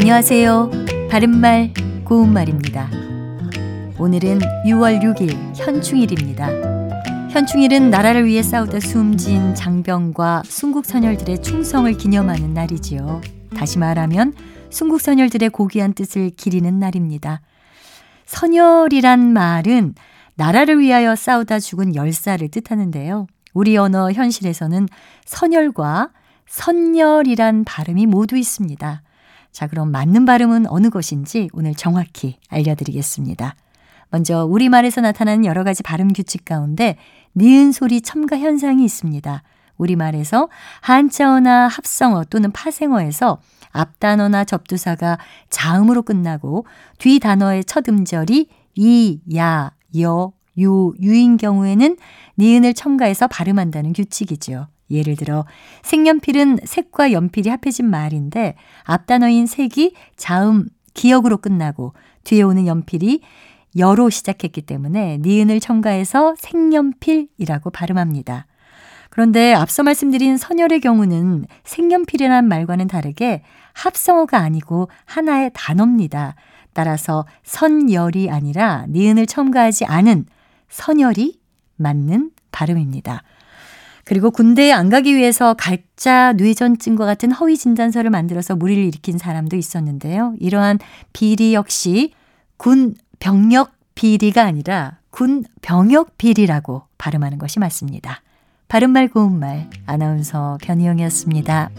안녕하세요. 바른말 고운말입니다. 오늘은 6월 6일 현충일입니다. 현충일은 나라를 위해 싸우다 숨진 장병과 순국선열들의 충성을 기념하는 날이지요. 다시 말하면 순국선열들의 고귀한 뜻을 기리는 날입니다. 선열이란 말은 나라를 위하여 싸우다 죽은 열사를 뜻하는데요. 우리 언어 현실에서는 선열과 선열이란 발음이 모두 있습니다. 자, 그럼 맞는 발음은 어느 것인지 오늘 정확히 알려드리겠습니다. 먼저 우리말에서 나타나는 여러 가지 발음 규칙 가운데 니은 소리 첨가 현상이 있습니다. 우리말에서 한자어나 합성어 또는 파생어에서 앞단어나 접두사가 자음으로 끝나고 뒤 단어의 첫 음절이 이, 야, 여, 요, 유인 경우에는 니은을 첨가해서 발음한다는 규칙이죠. 예를 들어 색연필은 색과 연필이 합해진 말인데 앞단어인 색이 자음 기역으로 끝나고 뒤에 오는 연필이 여로 시작했기 때문에 니은을 첨가해서 색연필이라고 발음합니다. 그런데 앞서 말씀드린 선열의 경우는 색연필이라는 말과는 다르게 합성어가 아니고 하나의 단어입니다. 따라서 선열이 아니라 니은을 첨가하지 않은 선열이 맞는 발음입니다. 그리고 군대에 안 가기 위해서 가짜 뇌전증과 같은 허위 진단서를 만들어서 무리를 일으킨 사람도 있었는데요. 이러한 비리 역시 군 병력 비리가 아니라 군 병역 비리라고 발음하는 것이 맞습니다. 바른말 고운말 아나운서 변희영이었습니다.